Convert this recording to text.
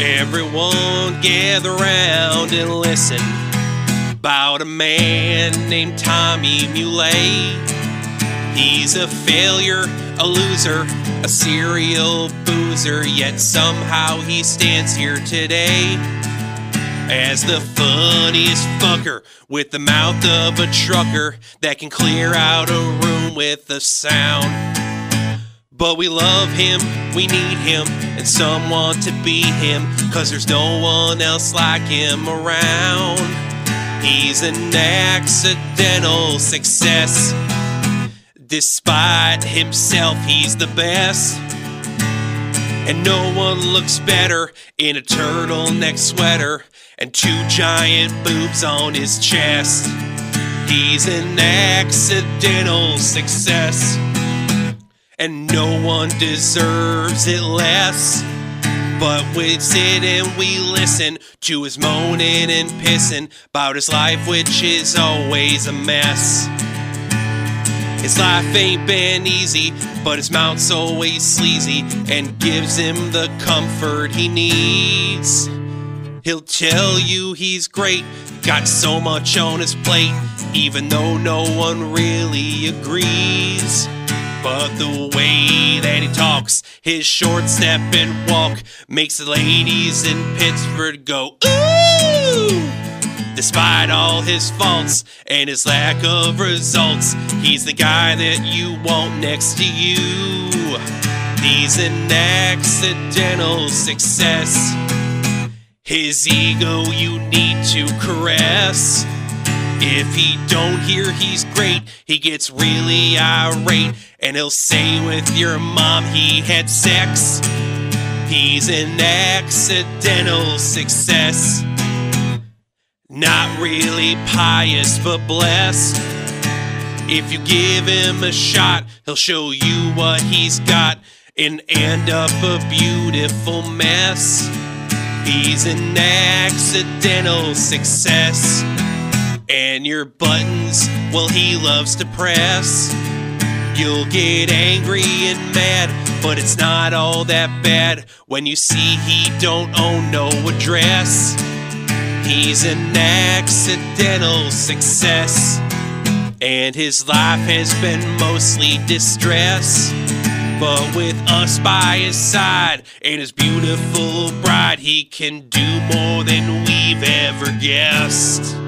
Everyone gather round and listen about a man named Tommy Muley. He's a failure, a loser, a serial boozer, yet somehow he stands here today as the funniest fucker with the mouth of a trucker that can clear out a room with a sound. But we love him, we need him, and someone to be him, cause there's no one else like him around. He's an accidental success. Despite himself, he's the best. And no one looks better in a turtleneck sweater and two giant boobs on his chest. He's an accidental success and no one deserves it less. But we sit and we listen to his moaning and pissing about his life, which is always a mess. His life ain't been easy, but his mouth's always sleazy and gives him the comfort he needs. He'll tell you he's great, got so much on his plate, even though no one really agrees. But the way that he talks, his short step and walk, makes the ladies in Pittsburgh go, ooh! Despite all his faults and his lack of results, he's the guy that you want next to you. He's an accidental success. His ego you need to caress. If he don't hear he's great, he gets really irate and he'll say with your mom he had sex. He's an accidental success. Not really pious, but blessed. If you give him a shot, he'll show you what he's got and end up a beautiful mess. He's an accidental success. And your buttons, well, he loves to press. You'll get angry and mad, but it's not all that bad when you see he don't own no address. He's an accidental success, and his life has been mostly distress. But with us by his side and his beautiful bride, he can do more than we've ever guessed.